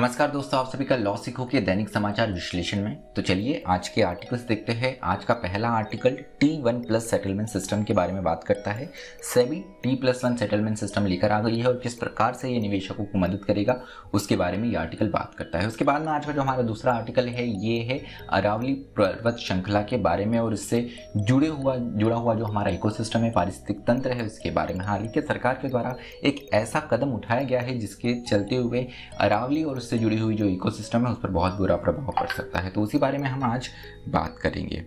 नमस्कार दोस्तों, आप सभी का लॉ सिखो के दैनिक समाचार विश्लेषण में। तो चलिए, आज के आर्टिकल्स देखते हैं। आज का पहला article T one plus settlement system के बारे में बात करता है। SEBI T plus one settlement system लेकर आ गई है और किस प्रकार से ये निवेशकों को मदद करेगा, उसके बारे में ये आर्टिकल बात करता है। उसके बाद में आज का जो हमारा दूसरा आर्टिकल है, ये है अरावली पर्वत श्रृंखला के बारे में और इससे जुड़े हुआ, जुड़ा हुआ जो हमारा इको है, पारिस्थितिक तंत्र है, उसके बारे में। हाल ही के सरकार के द्वारा एक ऐसा कदम उठाया गया है, जिसके चलते हुए अरावली और उससे जुड़ी हुई जो इकोसिस्टम है, उस पर बहुत बुरा प्रभाव पड़ सकता है। तो उसी बारे में हम आज बात करेंगे।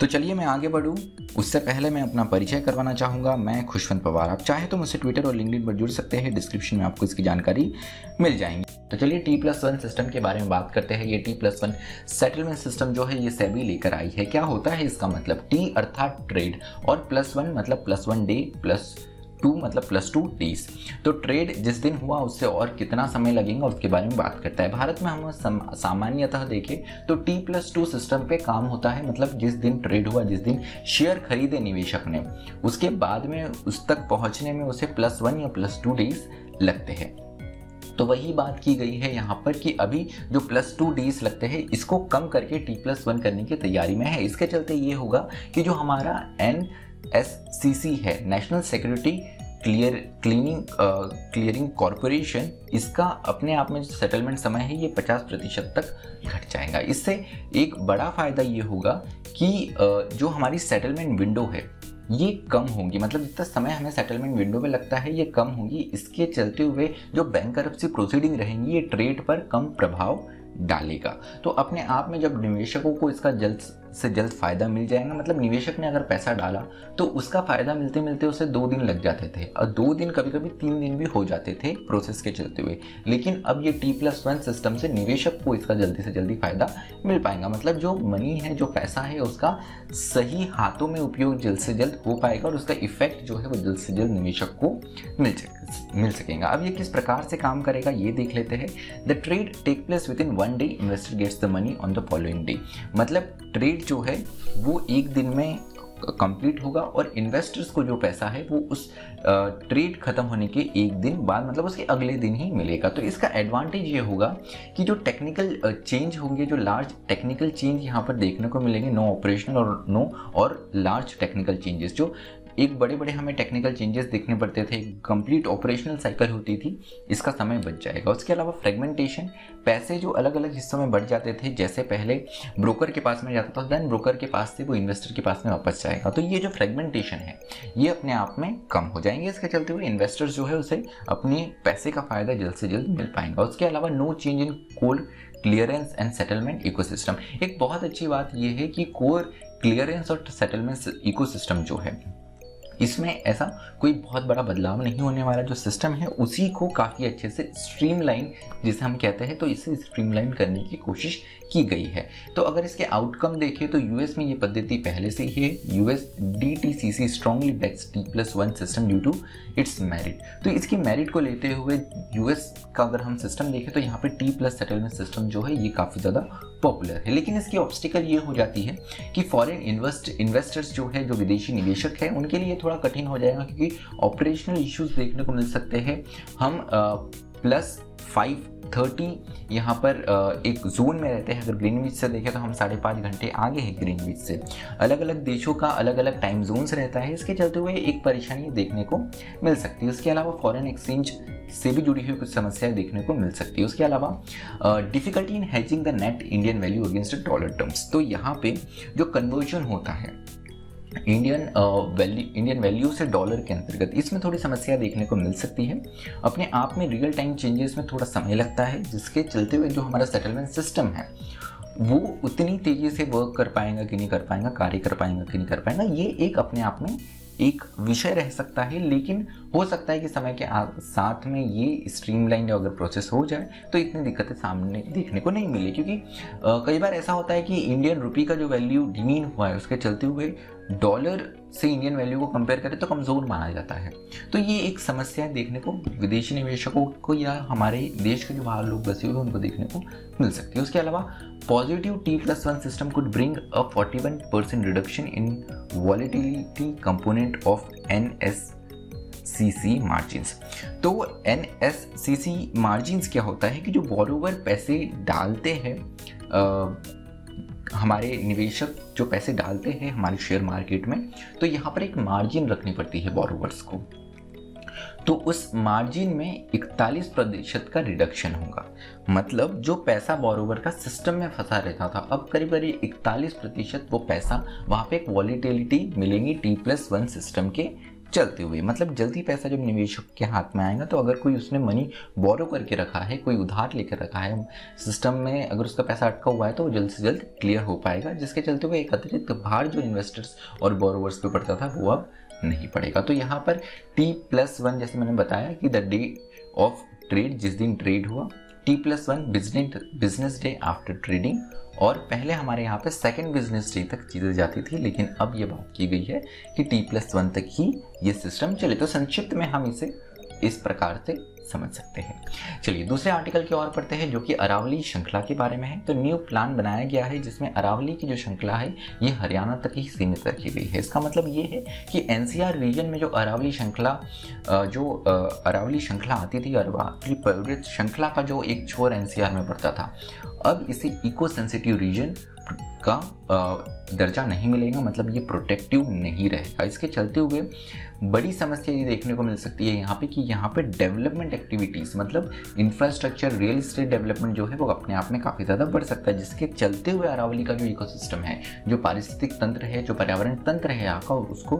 तो चलिए मैं आगे बढ़ूँ। उससे पहले मैं अपना परिचय करवाना चाहूँगा। मैं खुशवंत पवार। आप चाहे तो मुझसे ट्विटर और लिंकडिन पर जुड़ सकते हैं। डिस्क्रिप्शन में आपको इसकी जानकारी मिल जाएँगी। तो चलिए टी प्लस वन सिस्टम के बारे में बात करते हैं। ये T plus one settlement system जो है, ये सेबी लेकर आई है। क्या होता है इसका मतलब? टी अर्थात ट्रेड और प्लस वन मतलब plus one day plus two मतलब प्लस टू डेज़ तो ट्रेड जिस दिन हुआ, उससे और कितना समय लगेगा, उसके बारे में बात करता है। भारत में हम सामान्यतः देखें तो टी प्लस टू सिस्टम पे काम होता है मतलब जिस दिन ट्रेड हुआ, जिस दिन शेयर खरीदे निवेशक ने, उसके बाद में, उस तक पहुँचने में उसे प्लस वन या प्लस टू डेज़ लगते हैं। तो वही बात की गई है यहाँ पर कि अभी जो प्लस टू डेज़ लगते हैं, इसको कम करके टी प्लस वन करने की तैयारी में है। इसके चलते ये होगा कि जो हमारा एन एस सी सी है national security clear cleaning clearing corporation इसका अपने आप में जो सेटलमेंट समय है ये 50 प्रतिशत तक घट जाएगा। इससे एक बड़ा फ़ायदा ये होगा कि uh, जो हमारी सेटलमेंट विंडो है ये कम होगी। मतलब जितना समय हमें सेटलमेंट विंडो में लगता है ये कम होगी। इसके चलते हुए जो बैंक प्रोसीडिंग रहेंगी ये ट्रेड पर कम प्रभाव डालेगा। तो अपने आप में जब निवेशकों को इसका जल्द से जल्द फ़ायदा मिल जाएगा। मतलब निवेशक ने अगर पैसा डाला तो उसका फ़ायदा मिलते मिलते उसे दो दिन लग जाते थे और दो दिन कभी कभी तीन दिन भी हो जाते थे प्रोसेस के चलते हुए। लेकिन अब ये टी प्लस वन सिस्टम से निवेशक को इसका जल्दी से जल्दी फ़ायदा मिल पाएगा। मतलब जो मनी है, जो पैसा है, उसका सही हाथों में उपयोग जल्द से जल्द हो पाएगा और उसका इफ़ेक्ट जो है वो जल्द से जल्द निवेशक को मिल सके, मिल सकेगा। अब ये किस प्रकार से काम करेगा, ये देख लेते हैं। The trade take place within one day investor gets the money on the following day मतलब ट्रेड जो है, वो एक दिन में कंप्लीट होगा और इन्वेस्टर्स को जो पैसा है, वो उस ट्रेड खत्म होने के एक दिन बाद मतलब उसके अगले दिन ही मिलेगा। तो इसका एडवांटेज ये होगा कि जो टेक्निकल चेंज होंगे, जो लार्ज टेक्निकल चेंज यहाँ पर देखने को मिलेंगे नो ऑपरेशनल और नो और लार्ज टेक्निकल चेंजेस जो एक बड़े बड़े हमें टेक्निकल चेंजेस देखने पड़ते थे कंप्लीट ऑपरेशनल साइकिल होती थी, इसका समय बच जाएगा। उसके अलावा फ्रेगमेंटेशन पैसे जो अलग अलग हिस्सों में बढ़ जाते थे, जैसे पहले ब्रोकर के पास में जाता था देन ब्रोकर के पास से वो इन्वेस्टर के पास में वापस जाएगा। तो ये जो फ्रेगमेंटेशन है, ये अपने आप में कम हो जाएँगे। इसके चलते हुए इन्वेस्टर्स जो है उसे अपने पैसे का फ़ायदा जल्द से जल्द मिल पाएँगे। उसके अलावा no change in core clearance and settlement ecosystem एक बहुत अच्छी बात यह है कि कोर क्लियरेंस और सेटलमेंट इकोसिस्टम जो है इसमें ऐसा कोई बहुत बड़ा बदलाव नहीं होने वाला, जो सिस्टम है, उसी को काफ़ी अच्छे से स्ट्रीमलाइन जिसे हम कहते हैं तो इसे स्ट्रीमलाइन करने की कोशिश की गई है। तो अगर इसके आउटकम देखें तो यूएस में ये पद्धति पहले से ही है। US D T C C strongly backs T plus one system due to its merit तो इसकी मेरिट को लेते हुए यूएस का अगर हम सिस्टम देखें तो यहाँ पर टी प्लस सेटलमेंट सिस्टम जो है, ये काफ़ी ज़्यादा पॉपुलर है। लेकिन इसकी ऑब्स्टिकल ये हो जाती है कि फॉरेन इन्वेस्ट इन्वेस्टर्स जो है, जो विदेशी निवेशक है, उनके लिए थोड़ा कठिन हो जाएगा क्योंकि ऑपरेशनल इश्यूज़ देखने को मिल सकते हैं। हम प्लस फाइव थर्टी यहाँ पर एक जोन में रहते हैं। अगर ग्रीनविच से देखें तो हम साढ़े पाँच घंटे आगे हैं ग्रीनविच से। अलग अलग देशों का अलग अलग टाइम जोन्स रहता है। इसके चलते हुए एक परेशानी देखने को मिल सकती है। उसके अलावा फॉरेन एक्सचेंज से भी जुड़ी हुई कुछ समस्याएँ देखने को मिल सकती है। उसके अलावा difficulty in hatching the net Indian value against dollar terms तो यहाँ पे जो कन्वर्जन होता है इंडियन वैल्यू इंडियन वैल्यू से डॉलर के अंतर्गत, इसमें थोड़ी समस्या देखने को मिल सकती है। अपने आप में रियल टाइम चेंजेस में थोड़ा समय लगता है, जिसके चलते हुए जो हमारा सेटलमेंट सिस्टम है, वो उतनी तेज़ी से वर्क कर पाएगा कि नहीं कर पाएगा, कार्य कर पाएगा कि नहीं कर पाएगा। ये एक अपने आप में एक विषय रह सकता है, लेकिन हो सकता है कि समय के साथ में ये स्ट्रीमलाइन अगर प्रोसेस हो जाए तो इतनी दिक्कतें सामने देखने को नहीं मिली। क्योंकि कई बार ऐसा होता है कि इंडियन रुपी का जो वैल्यू डिमीन हुआ है, उसके चलते हुए डॉलर से इंडियन वैल्यू को कंपेयर करें तो कमज़ोर माना जाता है। तो ये एक समस्या देखने को, विदेशी निवेशकों को या हमारे देश के जो बाहर लोग बसे हुए उनको देखने को मिल सकती है। उसके अलावा positive T plus one system could bring a forty one percent reduction in volatility component of N S C C margin तो N S C C margin क्या होता है कि जो बोरोवर पैसे डालते हैं हमारे निवेशक जो पैसे डालते हैं हमारे शेयर मार्केट में तो यहाँ पर एक मार्जिन रखनी पड़ती है बोरोवर्स को। तो उस मार्जिन में 41 प्रतिशत का रिडक्शन होगा। मतलब जो पैसा बोरोवर का सिस्टम में फंसा रहता था, अब करीब करीब इकतालीस प्रतिशत वो पैसा वहाँ पे एक वॉलिटिलिटी मिलेंगी टी प्लस वन सिस्टम के चलते हुए मतलब जल्दी पैसा जब निवेशक के हाथ में आएगा तो अगर कोई उसने मनी बोरो करके रखा है, कोई उधार लेकर रखा है सिस्टम में अगर उसका पैसा अटका हुआ है तो वो जल्द से जल्द क्लियर हो पाएगा, जिसके चलते हुए एक अतिरिक्त भार जो इन्वेस्टर्स और बोरोवर्स पे पड़ता था, वो अब नहीं पड़ेगा। तो यहाँ पर टी प्लस वन जैसे मैंने बताया कि द डे ऑफ़ ट्रेड जिस दिन ट्रेड हुआ T plus one business day after trading और पहले हमारे यहाँ पे सेकेंड बिज़नेस डे तक चीज़ें जाती थी, लेकिन अब ये बात की गई है कि टी प्लस वन तक ही ये सिस्टम चले। तो संक्षिप्त में हम इसे इस प्रकार से समझ सकते हैं। चलिए, दूसरे आर्टिकल की ओर पढ़ते हैं जो कि अरावली श्रृंखला के बारे में है। तो न्यू प्लान बनाया गया है जिसमें अरावली की जो श्रृंखला है, ये हरियाणा तक ही सीमित रखी गई है। इसका मतलब ये है कि एनसीआर रीजन में जो अरावली श्रृंखला जो अरावली श्रृंखला आती थी अरावली पर्वत श्रृंखला का जो एक छोर एनसीआर में पड़ता था, अब इसे इको सेंसिटिव रीजन का दर्जा नहीं मिलेगा मतलब ये प्रोटेक्टिव नहीं रहेगा। इसके चलते हुए बड़ी समस्या ये देखने को मिल सकती है यहाँ पे कि यहाँ पे डेवलपमेंट एक्टिविटीज़ मतलब इंफ्रास्ट्रक्चर रियल इस्टेट डेवलपमेंट जो है वो अपने आप में काफ़ी ज़्यादा बढ़ सकता है, जिसके चलते हुए अरावली का जो इकोसिस्टम है, जो पारिस्थितिक तंत्र है, जो पर्यावरण तंत्र है यहाँ का, उसको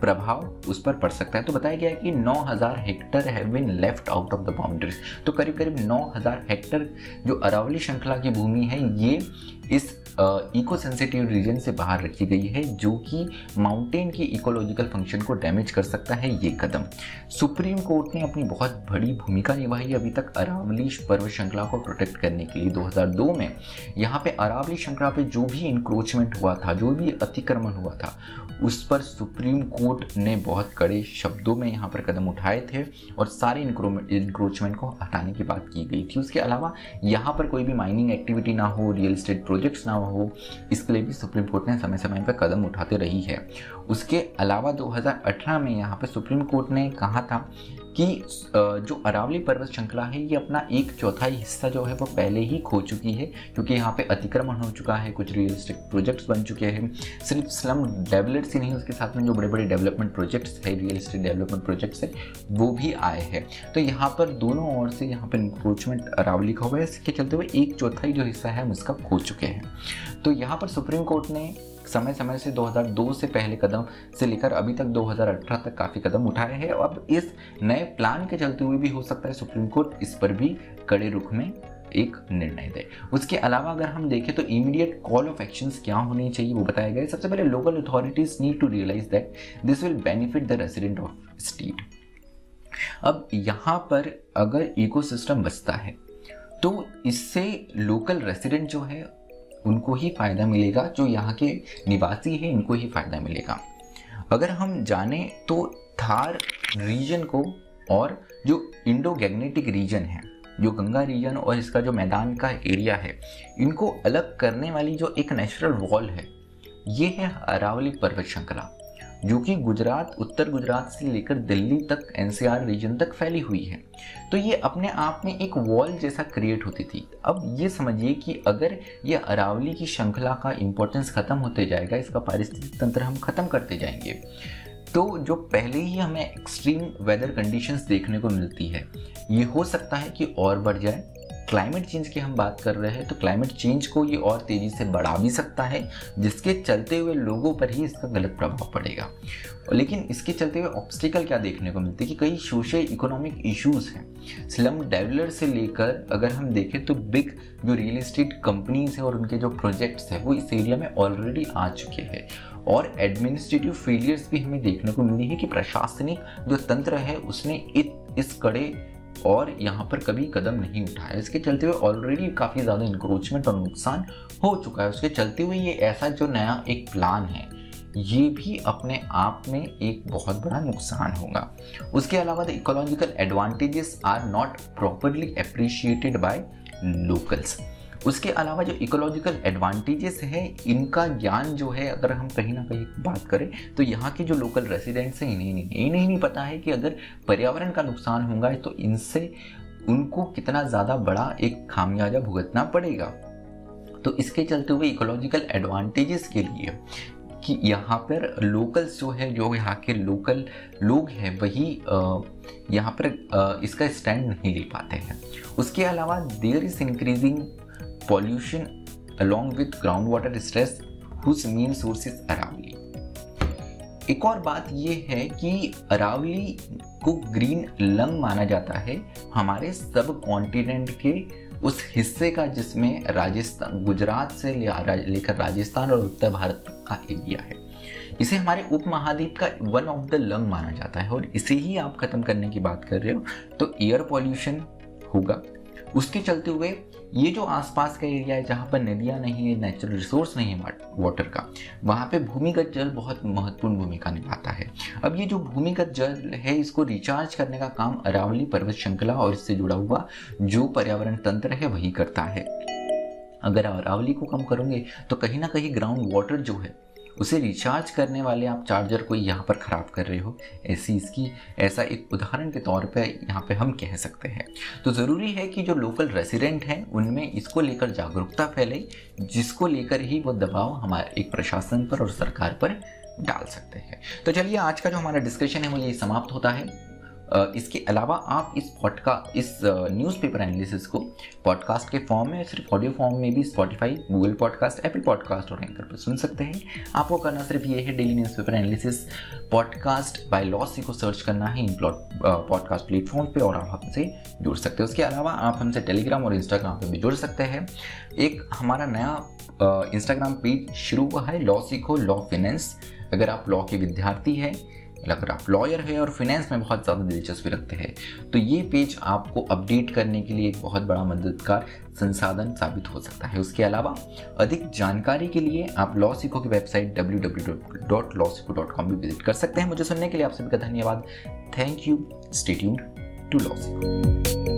प्रभाव उस पर पड़ सकता है। तो बताया गया है कि 9000 hectare have been left out of the boundaries तो करीब करीब 9000 हेक्टर जो अरावली श्रृंखला की भूमि है, ये इस इको सेंसिटिव रीजन से बाहर रखी गई है, जो कि माउंटेन की इकोलॉजिकल फ़ंक्शन को डैमेज कर सकता है ये कदम। सुप्रीम कोर्ट ने अपनी बहुत बड़ी भूमिका निभाई अभी तक अरावली पर्वत श्रृंखला को प्रोटेक्ट करने के लिए। 2002 में यहाँ पे अरावली श्रृंखला पे जो भी इंक्रोचमेंट हुआ था, जो भी अतिक्रमण हुआ था, उस पर सुप्रीम कोर्ट ने बहुत कड़े शब्दों में यहाँ पर कदम उठाए थे और सारे इंक्रोचमेंट को हटाने की बात की गई थी। उसके अलावा यहाँ पर कोई भी माइनिंग एक्टिविटी ना हो रियल इस्टेट प्रोजेक्ट्स ना हो इसके लिए भी सुप्रीम कोर्ट ने समय समय पर कदम उठाते रही है। उसके अलावा 2018 में यहाँ पर सुप्रीम कोर्ट ने कहा था कि जो अरावली पर्वत श्रृंखला है, ये अपना एक चौथाई हिस्सा जो है, वो पहले ही खो चुकी है, क्योंकि यहाँ पे अतिक्रमण हो चुका है, कुछ रियलिस्टिक प्रोजेक्ट्स बन चुके हैं। सिर्फ़ स्लम डेवलप्स ही नहीं, उसके साथ में जो बड़े बड़े डेवलपमेंट प्रोजेक्ट्स है रियल इस्टेट डेवलपमेंट प्रोजेक्ट्स है, वो भी आए हैं। तो यहाँ पर दोनों ओर से यहाँ पर इंक्रोचमेंट अरावली का हुआ है, इसके चलते हुए एक चौथाई जो हिस्सा है, हम इसका खो चुके हैं। तो यहाँ पर सुप्रीम कोर्ट ने समय समय से 2002 से पहले कदम से लेकर अभी तक 2018 तक काफ़ी कदम उठाए हैं। अब इस नए प्लान के चलते हुए भी हो सकता है सुप्रीम कोर्ट इस पर भी कड़े रुख में एक निर्णय दे। उसके अलावा अगर हम देखें तो इमीडिएट कॉल ऑफ़ एक्शंस क्या होनी चाहिए वो बताया गया सबसे पहले local authorities need to realise that this will benefit the resident of state अब यहाँ पर अगर इकोसिस्टम बचता है तो इससे लोकल रेसिडेंट जो है उनको ही फ़ायदा मिलेगा, जो यहाँ के निवासी हैं, इनको ही फ़ायदा मिलेगा। अगर हम जाने तो थार रीजन को और जो इंडो गैग्नेटिक रीजन है, जो गंगा रीजन और इसका जो मैदान का एरिया है, इनको अलग करने वाली जो एक नेचुरल वॉल है, ये है अरावली पर्वत श्रृंखला। जो कि गुजरात, उत्तर गुजरात से लेकर दिल्ली तक एनसीआर रीजन तक फैली हुई है। तो ये अपने आप में एक वॉल जैसा क्रिएट होती थी। अब ये समझिए कि अगर ये अरावली की श्रृंखला का इम्पोर्टेंस ख़त्म होते जाएगा, इसका पारिस्थितिक तंत्र हम ख़त्म करते जाएँगे। तो जो पहले ही हमें एक्सट्रीम वेदर कंडीशंस देखने को मिलती है, ये हो सकता है कि और बढ़ जाए। क्लाइमेट चेंज की हम बात कर रहे हैं तो क्लाइमेट चेंज को ये और तेज़ी से बढ़ा भी सकता है, जिसके चलते हुए लोगों पर ही इसका गलत प्रभाव पड़ेगा। लेकिन इसके चलते हुए ऑब्स्टिकल क्या देखने को मिलते हैं कि कई सोशल इकोनॉमिक इश्यूज़ हैं। स्लम डेवलर से लेकर अगर हम देखें तो बिग जो रियल इस्टेट कंपनीज़ हैं और उनके जो प्रोजेक्ट्स हैं, वो इस एरिया में ऑलरेडी आ चुके हैं। और एडमिनिस्ट्रेटिव फेलियर्स भी हमें देखने को मिली है कि प्रशासनिक जो तंत्र है, उसने इस कड़े और यहाँ पर कभी कदम नहीं उठाया। इसके चलते हुए ऑलरेडी काफ़ी ज़्यादा इंक्रोचमेंट और नुकसान हो चुका है। उसके चलते हुए ये ऐसा जो नया एक प्लान है, ये भी अपने आप में एक बहुत बड़ा नुकसान होगा। उसके अलावा the ecological advantages are not properly appreciated by locals उसके अलावा जो इकोलॉजिकल एडवांटेजेस है, इनका ज्ञान जो है, अगर हम कहीं ना कहीं बात करें तो यहाँ के जो लोकल रेसिडेंट्स हैं, इन्हें नहीं इन्हें नहीं पता है कि अगर पर्यावरण का नुकसान होगा तो इनसे उनको कितना ज़्यादा बड़ा एक खामियाजा भुगतना पड़ेगा। तो इसके चलते हुए इकोलॉजिकल एडवांटेजेस के लिए कि यहाँ पर लोकल्स जो है, जो यहाँ के लोकल लोग हैं, वही यहाँ पर इसका स्टैंड नहीं ले पाते हैं। उसके अलावा there is increasing pollution along with ground water stress whose main source is एक और बात ये है कि अरावली को ग्रीन लंग माना जाता है। हमारे सब कॉन्टिनेंट के उस हिस्से का जिसमें राजस्थान, गुजरात से लेकर राजस्थान और उत्तर भारत का एरिया है। इसे हमारे उप महाद्वीप का वन ऑफ़ द लंग माना जाता है। और इसे ही आप खत्म करने की बात कर रहे हो तो एयर पॉल्यूशन होगा। उसके चलते हुए ये जो आसपास का एरिया है, जहाँ पर नदियाँ नहीं है नेचुरल रिसोर्स नहीं है वाटर का, वहाँ पे भूमिगत जल बहुत महत्वपूर्ण भूमिका निभाता है। अब ये जो भूमिगत जल है, इसको रिचार्ज करने का काम अरावली पर्वत श्रृंखला और इससे जुड़ा हुआ जो पर्यावरण तंत्र है, वही करता है। अगर अरावली को कम करोगे तो कहीं ना कहीं ग्राउंड वाटर जो है उसे रिचार्ज करने वाले आप चार्जर को यहाँ पर ख़राब कर रहे हो। ऐसी इसकी, ऐसा एक उदाहरण के तौर पे यहाँ पे हम कह सकते हैं। तो ज़रूरी है कि जो लोकल रेसिडेंट हैं, उनमें इसको लेकर जागरूकता फैले, जिसको लेकर ही वो दबाव हमारे, एक प्रशासन पर और सरकार पर डाल सकते हैं। तो चलिए आज का जो हमारा डिस्कशन है, वो ये समाप्त होता है। इसके अलावा आप इस पॉडकास्ट इस न्यूज़पेपर एनालिसिस को पॉडकास्ट के फॉर्म में सिर्फ़ ऑडियो फॉर्म में भी Spotify Google podcast Apple podcast और एंकर पर सुन सकते हैं। आपको करना सिर्फ़ ये है daily newspaper analysis podcast by lossy को सर्च करना है, इन पॉडकास्ट प्लेटफॉर्म पर और आप हमसे जुड़ सकते हैं। उसके अलावा आप हमसे टेलीग्राम और इंस्टाग्राम पर भी जुड़ सकते हैं। एक हमारा नया इंस्टाग्राम पेज शुरू हुआ है लॉ सीखो लॉ फिनेंस अगर आप लॉ के विद्यार्थी हैं अगर रहा। लॉयर है और फिनेंस में बहुत ज़्यादा दिलचस्पी रखते हैं। तो ये पेज आपको अपडेट करने के लिए एक बहुत बड़ा मददगार संसाधन साबित हो सकता है। उसके अलावा अधिक जानकारी के लिए आप लॉ सीखो की वेबसाइट डब्ल्यू भी विज़िट कर सकते हैं। मुझे सुनने के लिए आप सभी का धन्यवाद। Thank you statute to law सीखो